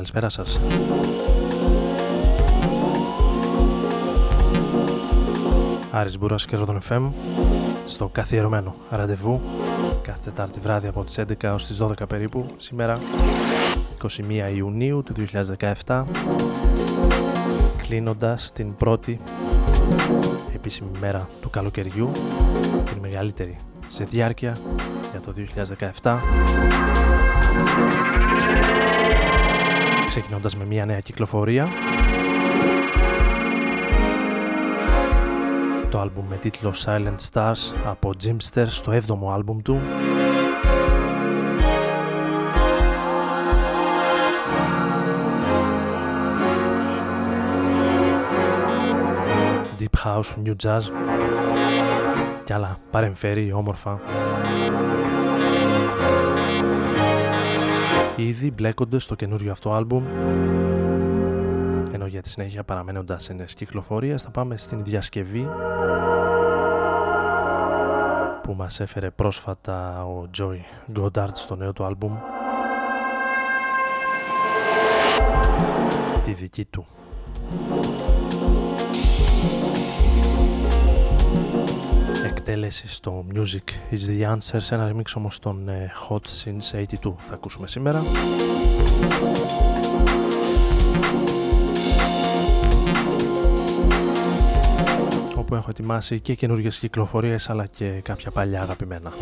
Καλησπέρα σας. Άρης Μπούρας και Ρόδον FM στο καθιερωμένο ραντεβού κάθε Τετάρτη βράδυ από τις 11 ως τις 12 περίπου σήμερα 21 Ιουνίου του 2017 κλείνοντας την πρώτη επίσημη μέρα του καλοκαιριού την μεγαλύτερη σε διάρκεια για το 2017 ξεκινώντας με μια νέα κυκλοφορία. Το άλμπουμ με τίτλο Silent Stars από Jimster στο 7ο άλμπουμ του. Deep House, New Jazz. Και άλλα παρεμφέρει όμορφα ήδη μπλέκονται στο καινούριο αυτό άλμπουμ. Ενώ για τη συνέχεια παραμένοντας σε νέες κυκλοφορίες θα πάμε στην διασκευή που μας έφερε πρόσφατα ο Joy Goddard στο νέο του άλμπουμ. Τη δική του εκτέλεση στο Music is the Answer σε ένα remix όμως των ε, Hot Since 82. Θα ακούσουμε σήμερα. Όπου έχω ετοιμάσει και καινούργιες κυκλοφορίες αλλά και κάποια παλιά αγαπημένα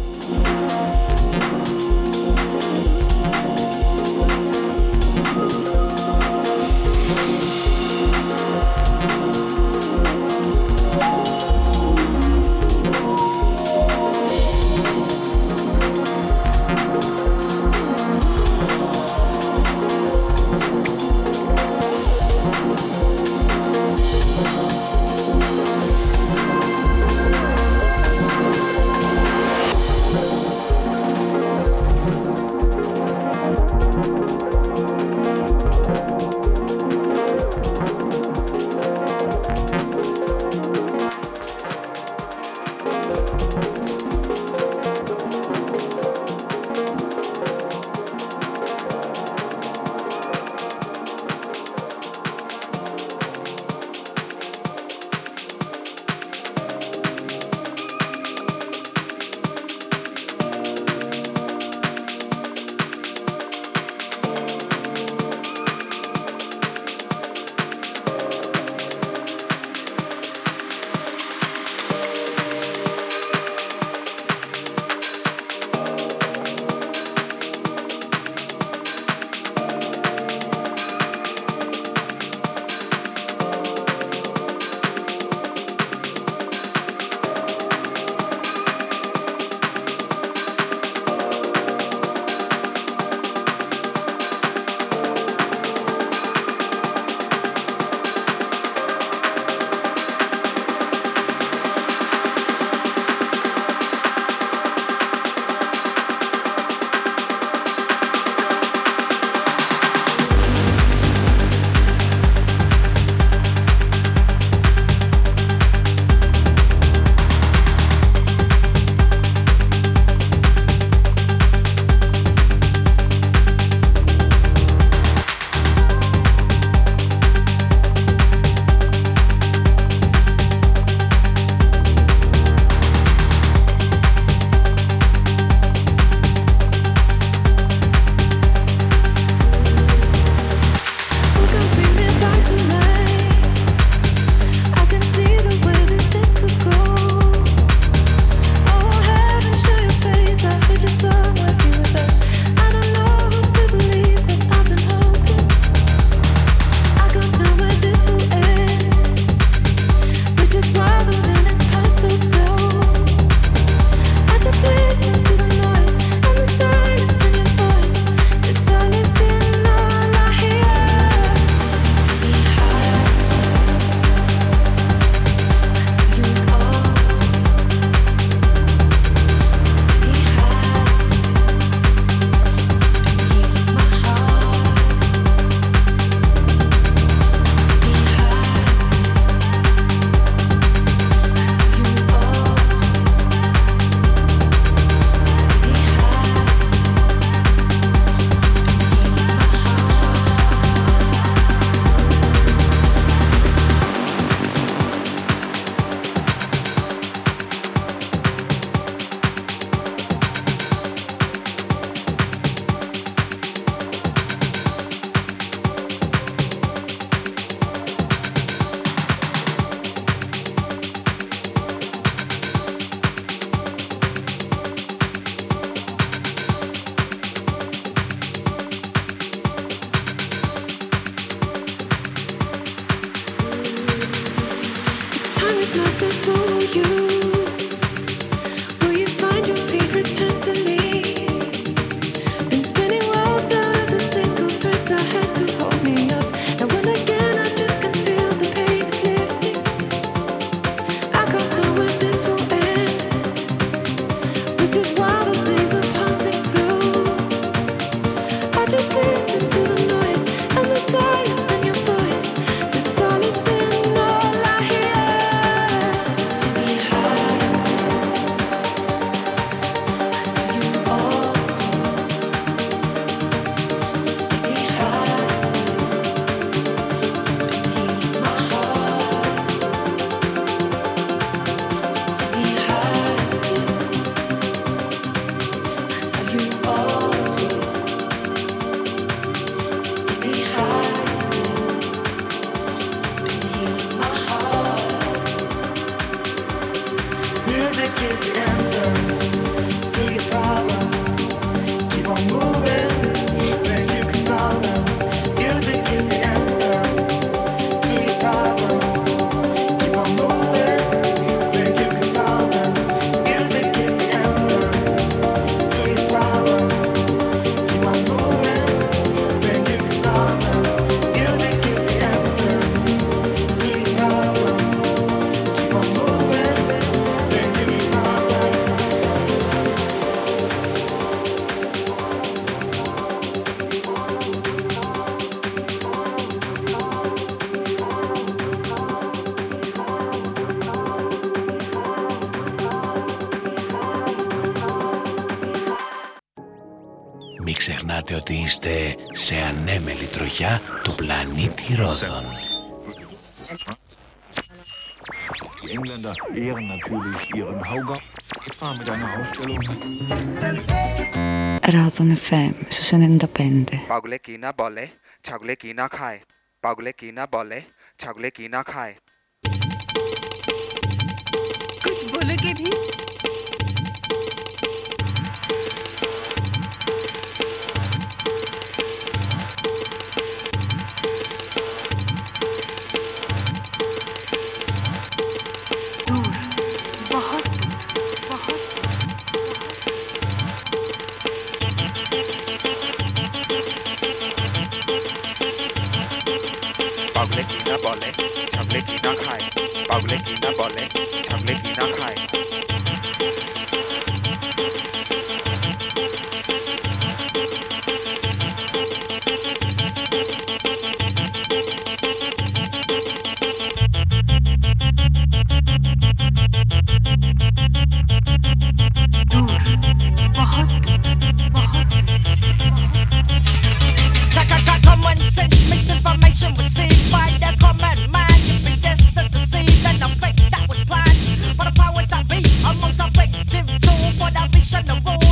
ότι είστε σε ανέμελη τροχιά του πλανήτη Ρόδων. Ρόδων Engländer ehren natürlich ihren Hauger mit FM, στους 95. Παγουλέ κίνα μπολέ, τσαγουλέ κίνα χάι. Παγουλέ κίνα μπολέ, τσαγουλέ κίνα χάι. Good. পাগলে কি না খায় পাগলে কি না বলে for that vision of war.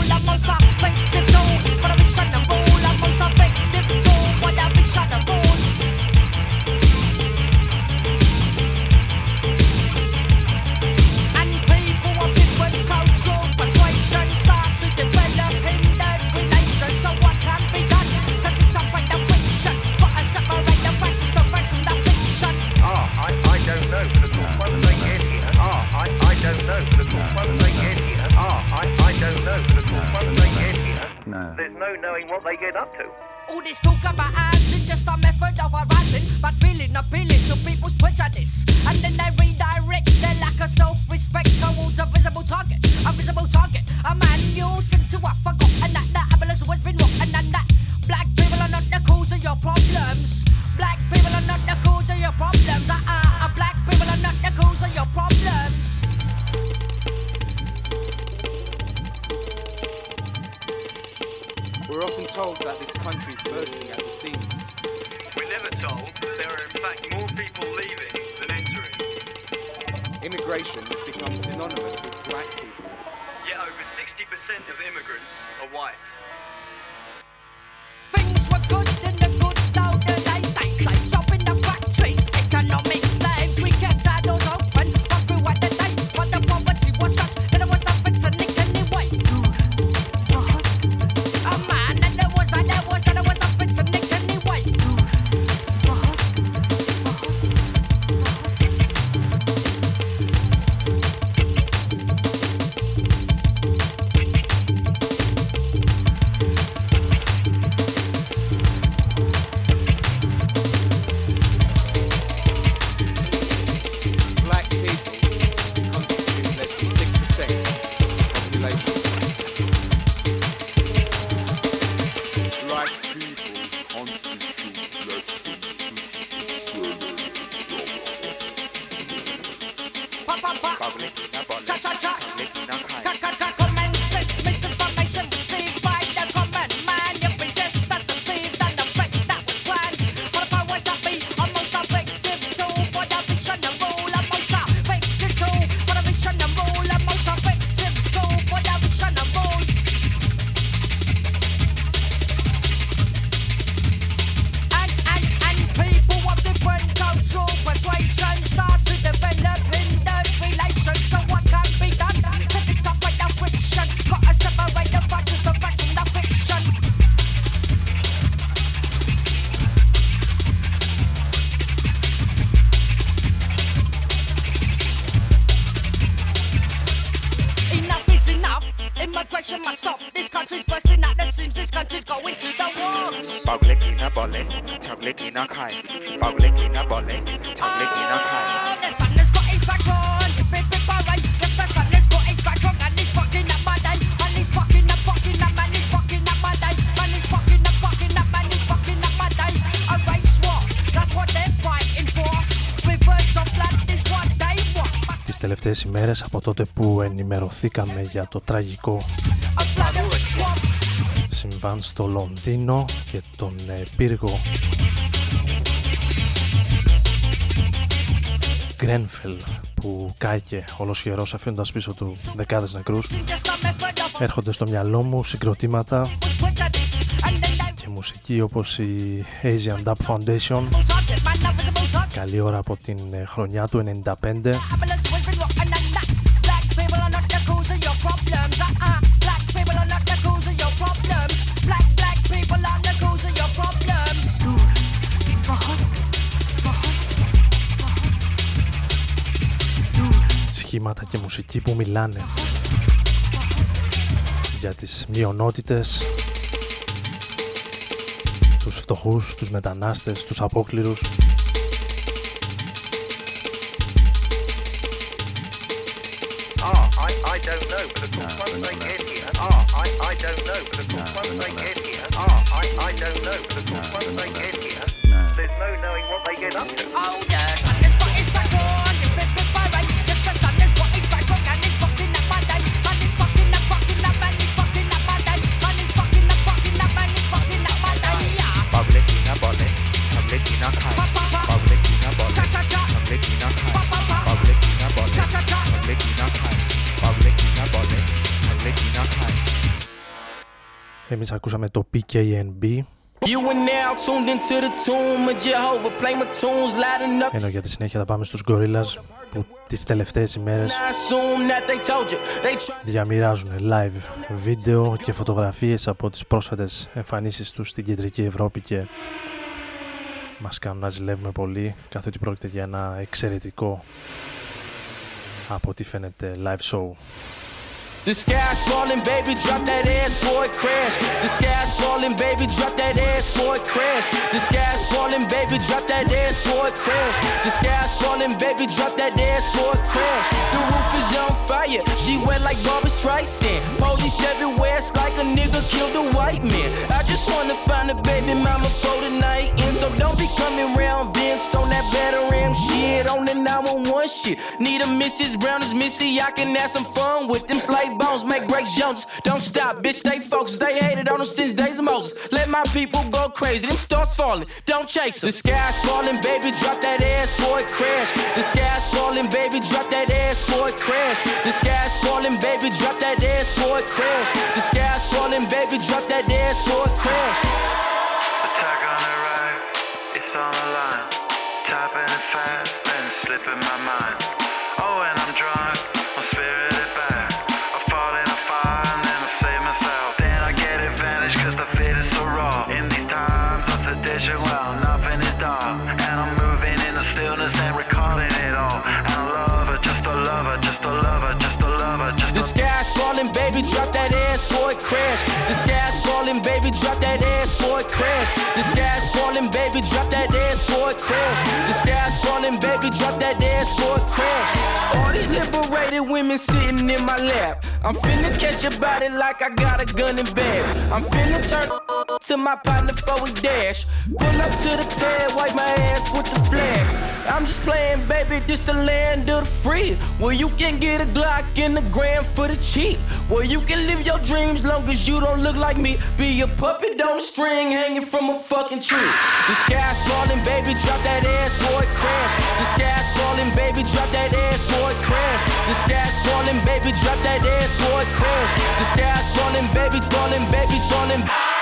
Τελευταίες ημέρες από τότε που ενημερωθήκαμε για το τραγικό συμβάν στο Λονδίνο και τον πύργο Γκρένφελ που κάηκε ολοσχερός αφήνοντας πίσω του δεκάδες νεκρούς. Έρχονται στο μυαλό μου συγκροτήματα και μουσική όπως η Asian Dub Foundation. Καλή ώρα από την χρονιά του 95 και μουσική που μιλάνε για τις μειονότητες τους φτωχούς, τους μετανάστες, τους απόκληρους Εμείς ακούσαμε το PKNB ενώ για τη συνέχεια θα πάμε στους Gorillaz που τις τελευταίες ημέρες διαμοιράζουν live βίντεο και φωτογραφίες από τις πρόσφατες εμφανίσεις τους στην Κεντρική Ευρώπη και μας κάνουν να ζηλεύουμε πολύ καθότι πρόκειται για ένα εξαιρετικό από ό,τι φαίνεται live show. The sky's falling, baby, drop that ass for it crash. The sky's falling, baby, drop that ass for it crash. The sky's falling, baby, drop that ass for it crash. The sky's falling, baby, drop that ass for it crash. The roof is on fire, she wet like Barbara Streisand. Police everywhere, it's like a nigga killed a white man. I just wanna find a baby mama for tonight, and so don't be coming round Vince on that better ram shit on the 911 shit. Need a Mrs. Brown as Missy, I can have some fun with them slave bones make Grace Jones. Don't stop, bitch, stay focused. They hated on us since days of Moses. Let my people go crazy. Them stars falling, don't chase them. The sky's falling, baby, drop that ass for it crash. The sky's falling, baby, drop that ass for it crash. The sky's falling, baby, drop that ass for it crash. The sky's falling, baby, drop that ass for it crash. Attack on the right, it's on the line. Tapping it fast, then slipping my mind. Women sitting in my lap. I'm finna catch a body like I got a gun in bed. I'm finna turn. To my partner for a dash. Pull up to the pad, wipe my ass with the flag. I'm just playing, baby, this the land of the free. Where you can get a Glock in the gram for the cheap. Where you can live your dreams long as you don't look like me. Be a puppet on a string hanging from a fucking tree. The sky's falling, baby, drop that ass for it crash. The sky's falling, baby, drop that ass for it crash. The sky's falling, baby, drop that ass for it crash. The sky's falling, baby, falling, baby, falling.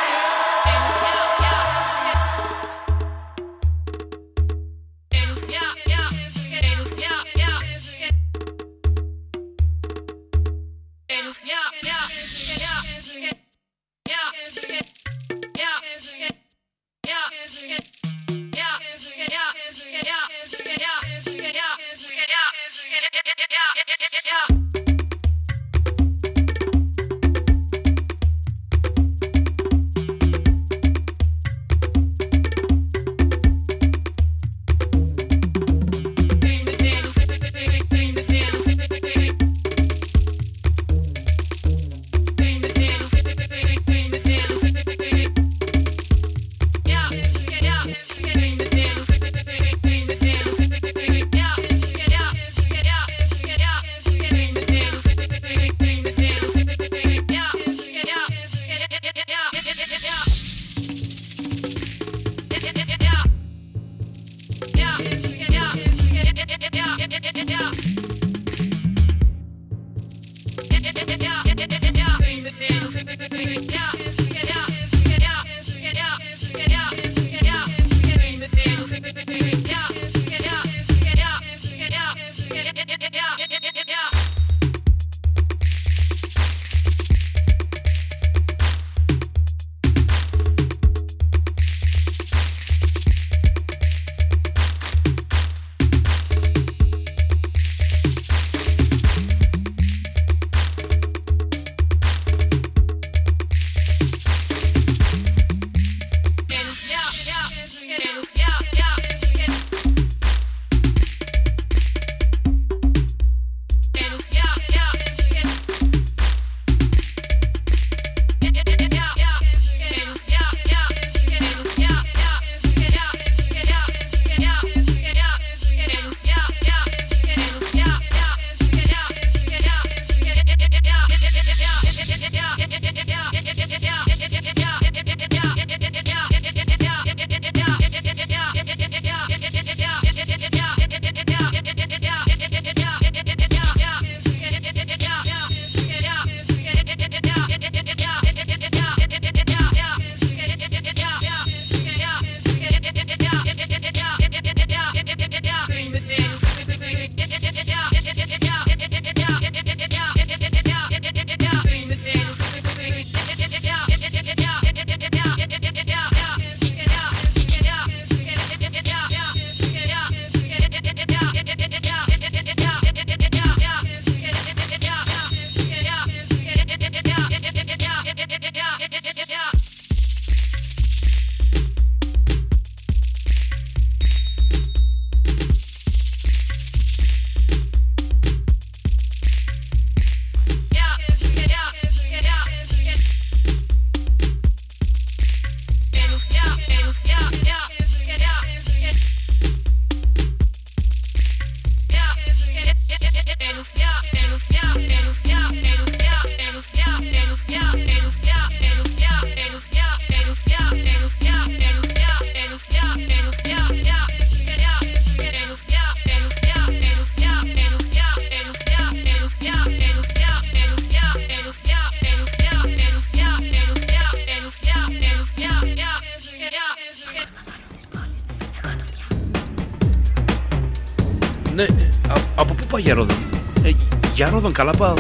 Για Ρόδον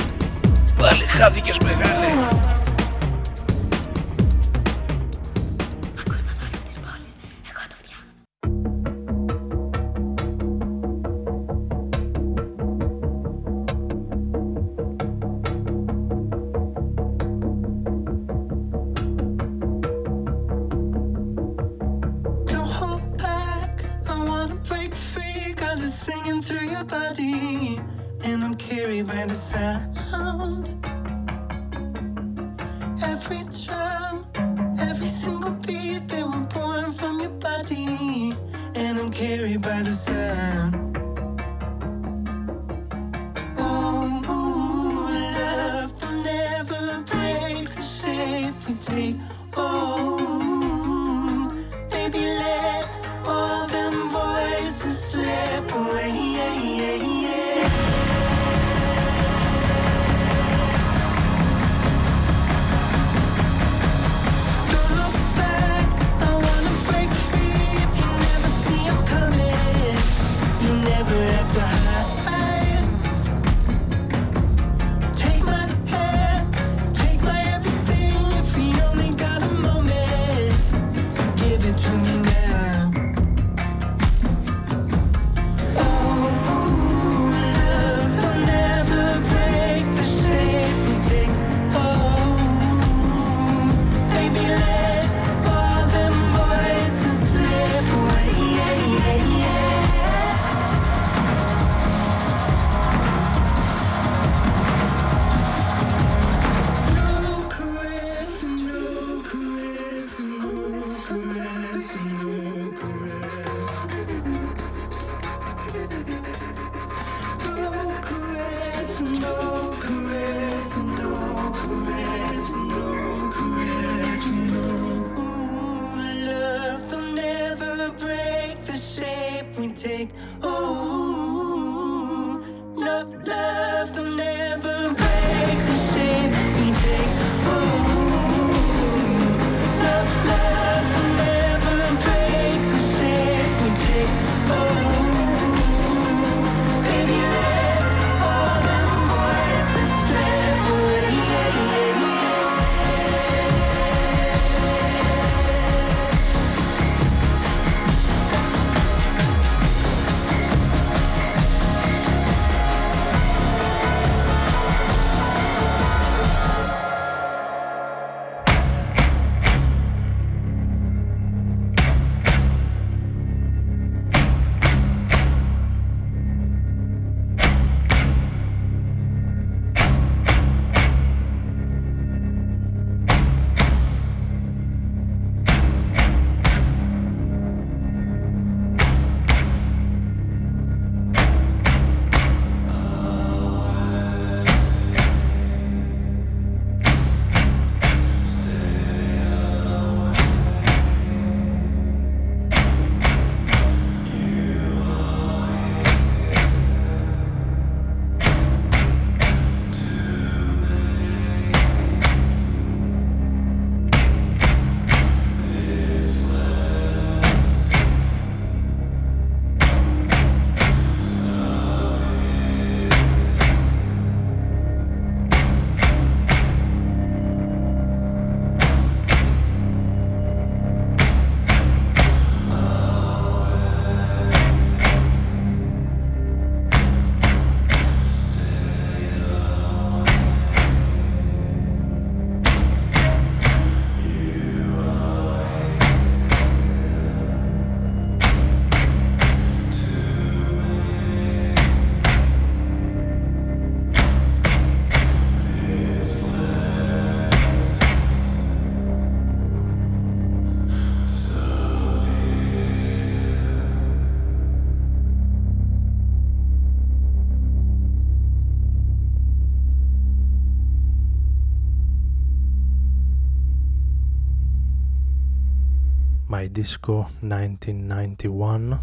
My Disco 1991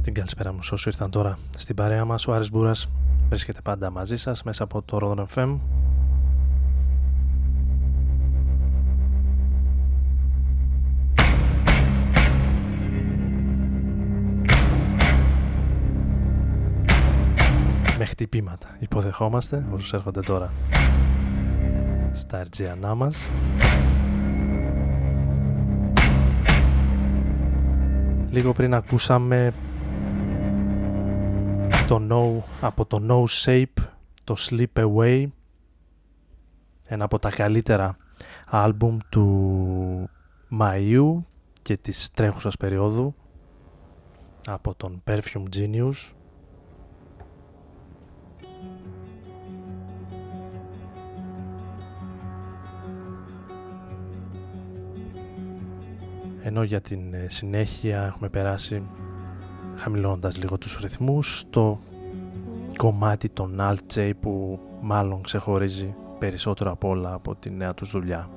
Την καλησπέρα μου όσοι ήρθαν τώρα στην παρέα μας. Ο Άρης Μπούρας βρίσκεται πάντα μαζί σας μέσα από το Rodon FM με χτυπήματα υποδεχόμαστε όσους έρχονται τώρα στα αρτζιανά μας. Λίγο πριν ακούσαμε το No από το No Shape, το Sleep Away, ένα από τα καλύτερα άλμπουμ του Μαΐου και της τρέχουσας περίοδου από τον Perfume Genius ενώ για την ε, συνέχεια έχουμε περάσει χαμηλώνοντας λίγο τους ρυθμούς το κομμάτι των Alt που μάλλον ξεχωρίζει περισσότερο από όλα από τη νέα τους δουλειά.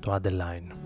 Το Underline.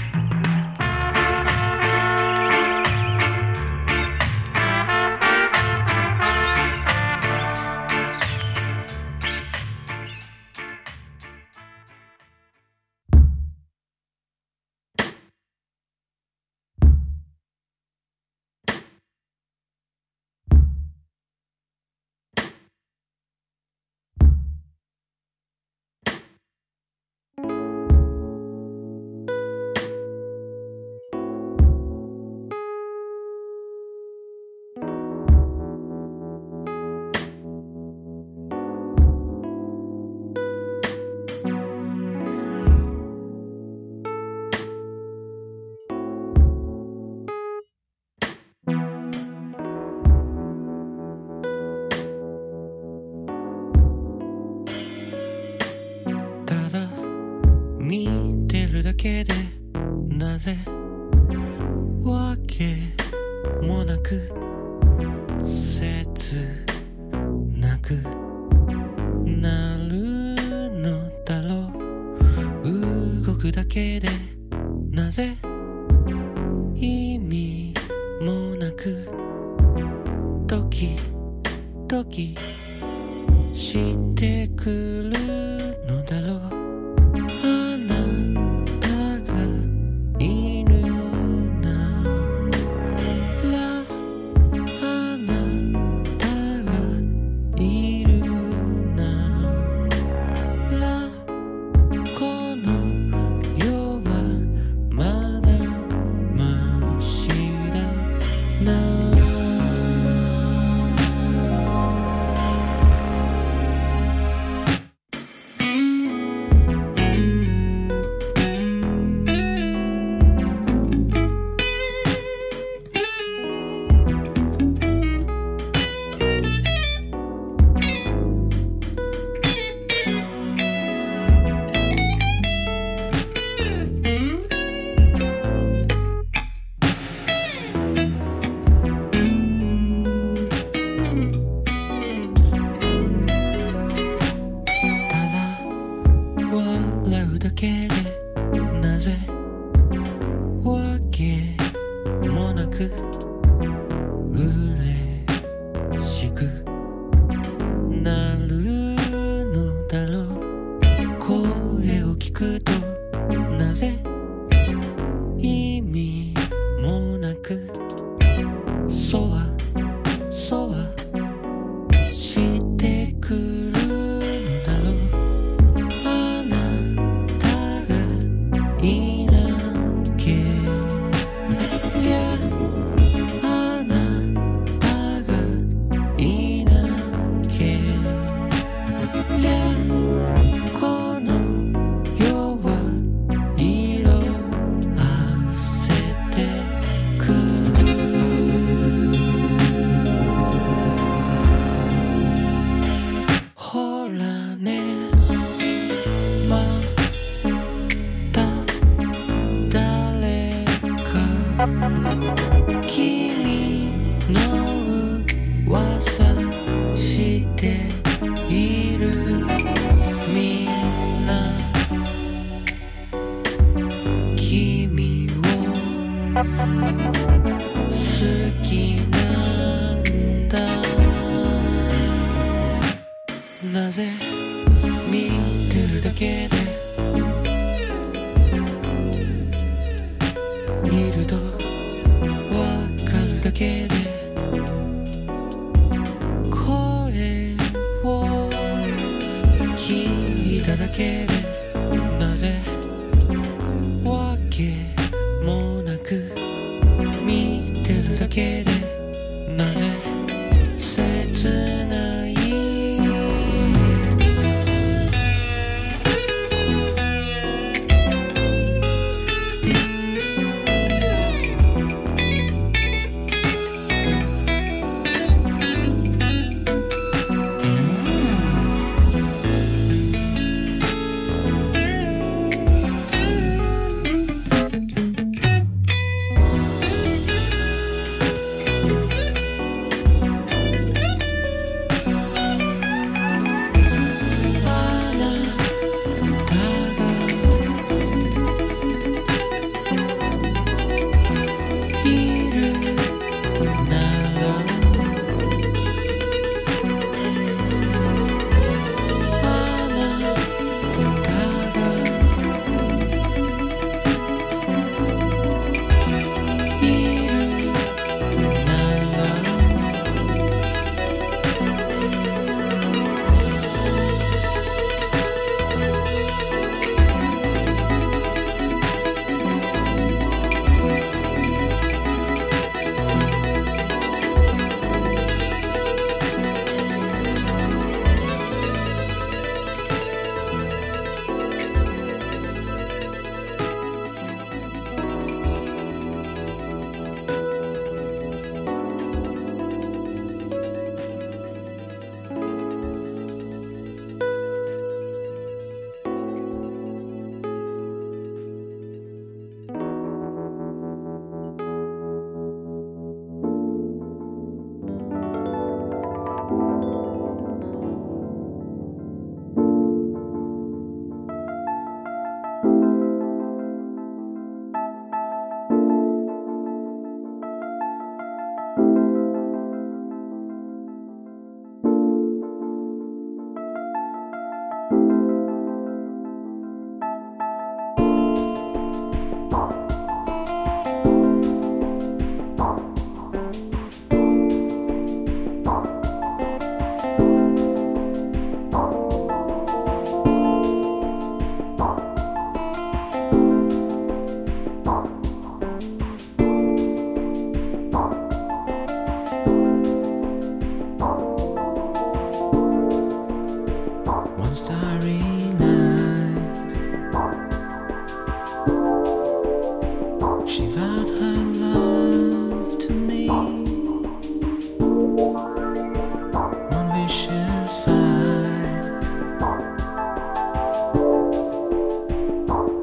Música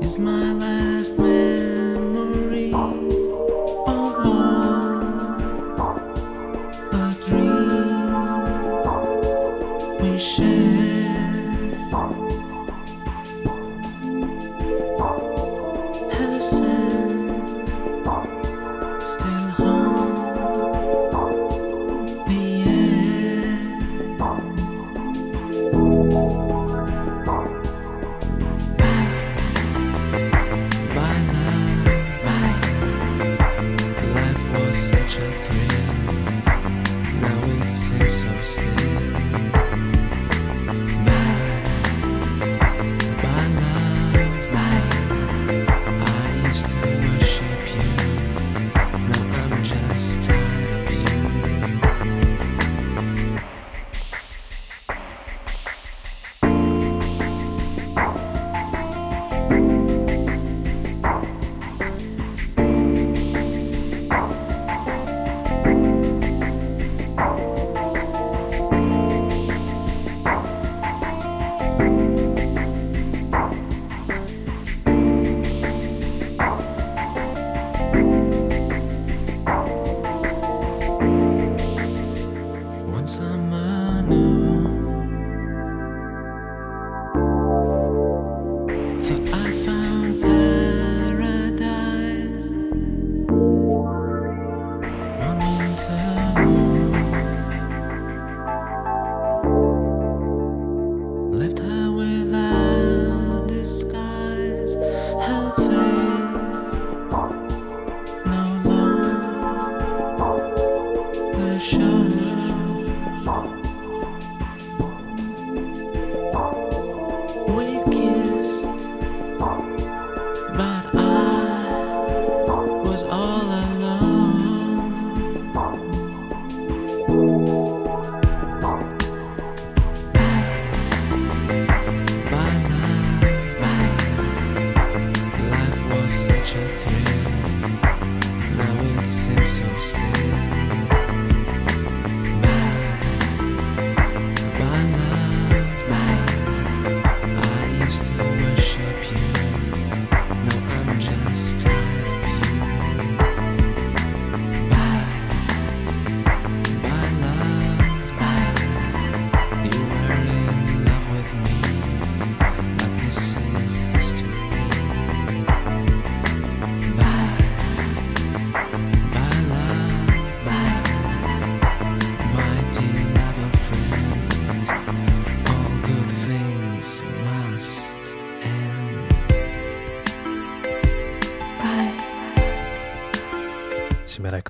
is my last man.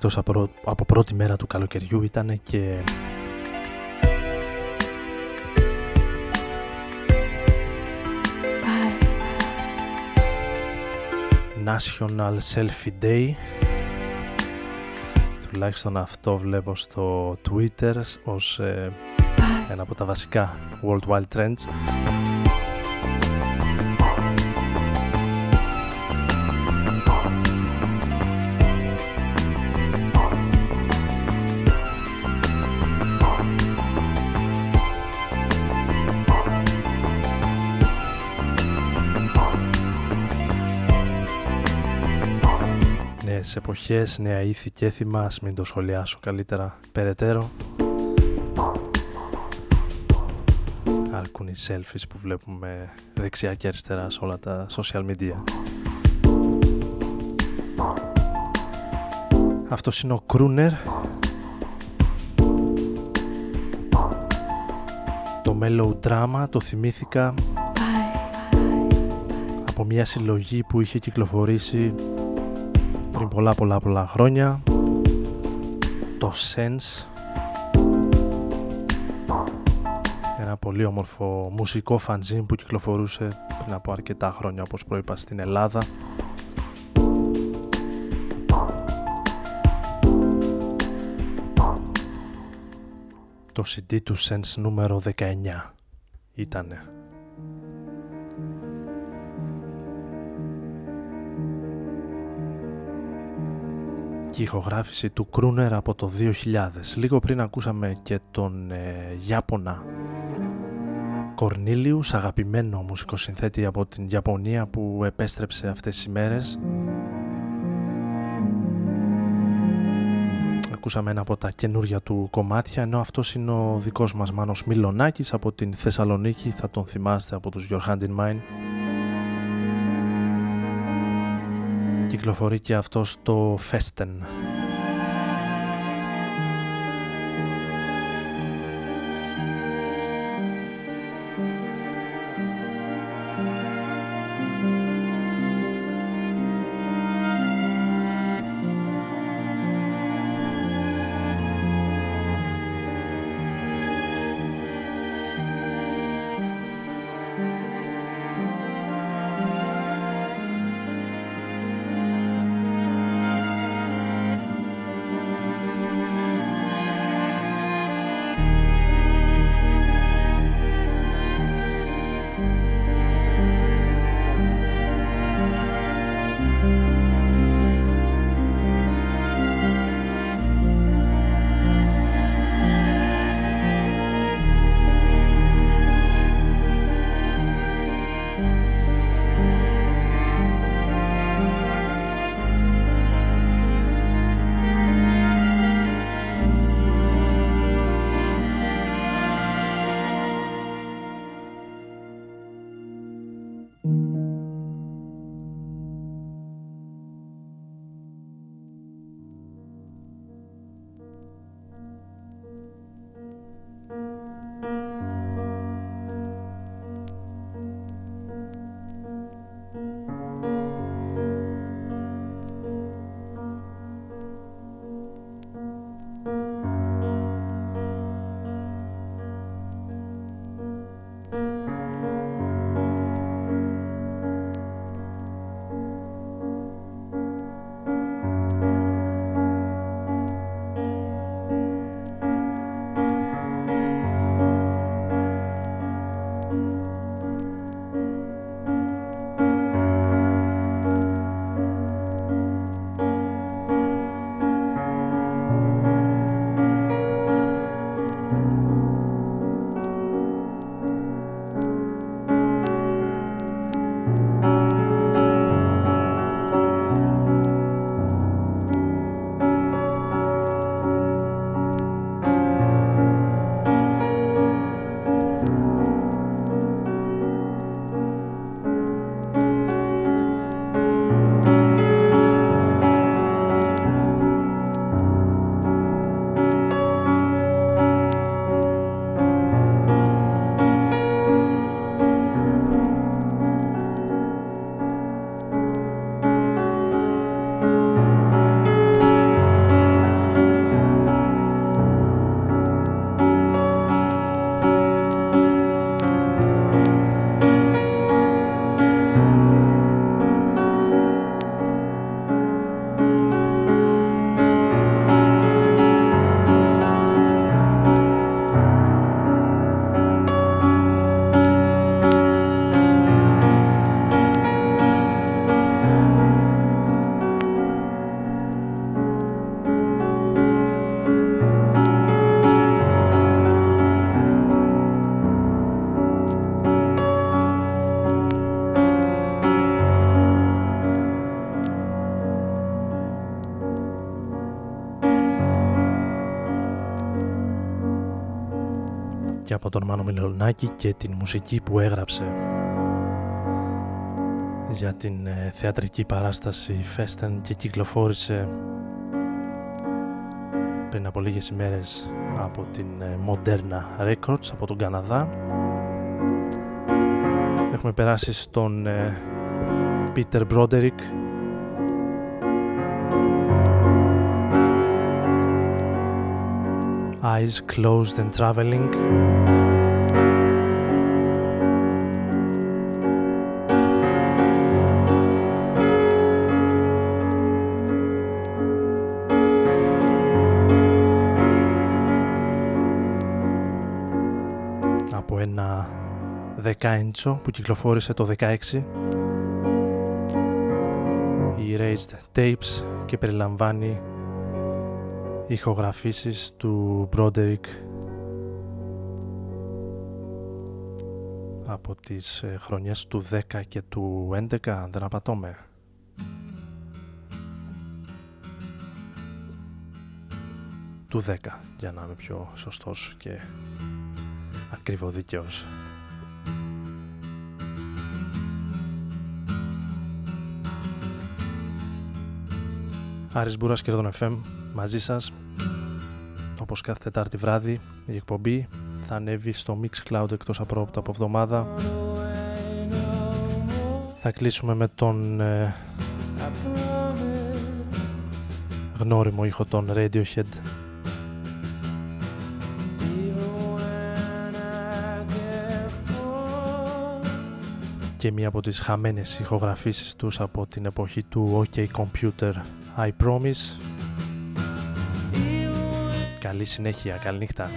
Εκτός από, από πρώτη μέρα του καλοκαιριού ήταν και National Selfie Day. Τουλάχιστον αυτό βλέπω στο Twitter ως ε, ένα από τα βασικά worldwide trends Νέες εποχές, νέα ήθη και έθιμα, ας μην το σχολιάσω καλύτερα περαιτέρω. Αρκούν οι selfies που βλέπουμε δεξιά και αριστερά σε όλα τα social media. Αυτός είναι ο Crooner. Το Mellow Drama το θυμήθηκα από μια συλλογή που είχε κυκλοφορήσει πριν πολλά πολλά πολλά χρόνια το Sense. Ένα πολύ όμορφο μουσικό φαντζίν που κυκλοφορούσε πριν από αρκετά χρόνια όπως προείπα στην Ελλάδα. Το CD του Sense νούμερο 19 ήτανε και η ηχογράφηση του Κρούνερ από το 2000. Λίγο πριν ακούσαμε και τον ε, Ιάπωνα Κορνίλιους, αγαπημένο μουσικοσυνθέτη από την Ιαπωνία που επέστρεψε αυτές τις ημέρες. Ακούσαμε ένα από τα καινούργια του κομμάτια, ενώ αυτός είναι ο δικός μας Μάνος Μιλονάκης από την Θεσσαλονίκη, θα τον θυμάστε από τους Your Hand in Mine. Κυκλοφορεί και αυτό στο Festen. Και από τον Μάνο Μιλονάκη και την μουσική που έγραψε για την ε, θεατρική παράσταση Festen και κυκλοφόρησε πριν από λίγες ημέρες από την ε, Moderna Records από τον Καναδά. Έχουμε περάσει στον ε, Peter Broderick Eyes Closed and Traveling. Από ένα 10 που κυκλοφόρησε το 16 η Erased Tapes και περιλαμβάνει ηχογραφήσεις του Broderick από τις ε, χρονιές του 10 και του 11 αν δεν απατώμε. Του 10 για να είμαι πιο σωστός και ακριβοδίκαιος. Άρης Μπούρας και Ρόδον FM μαζί σας. Όπως κάθε Τετάρτη βράδυ η εκπομπή θα ανέβει στο Mixcloud εκτός απρόπτα από εβδομάδα. Θα κλείσουμε με τον ε, γνώριμο ήχο των Radiohead. Και μία από τις χαμένες ηχογραφήσεις τους από την εποχή του OK Computer I Promise Καλή συνέχεια, καλή νύχτα.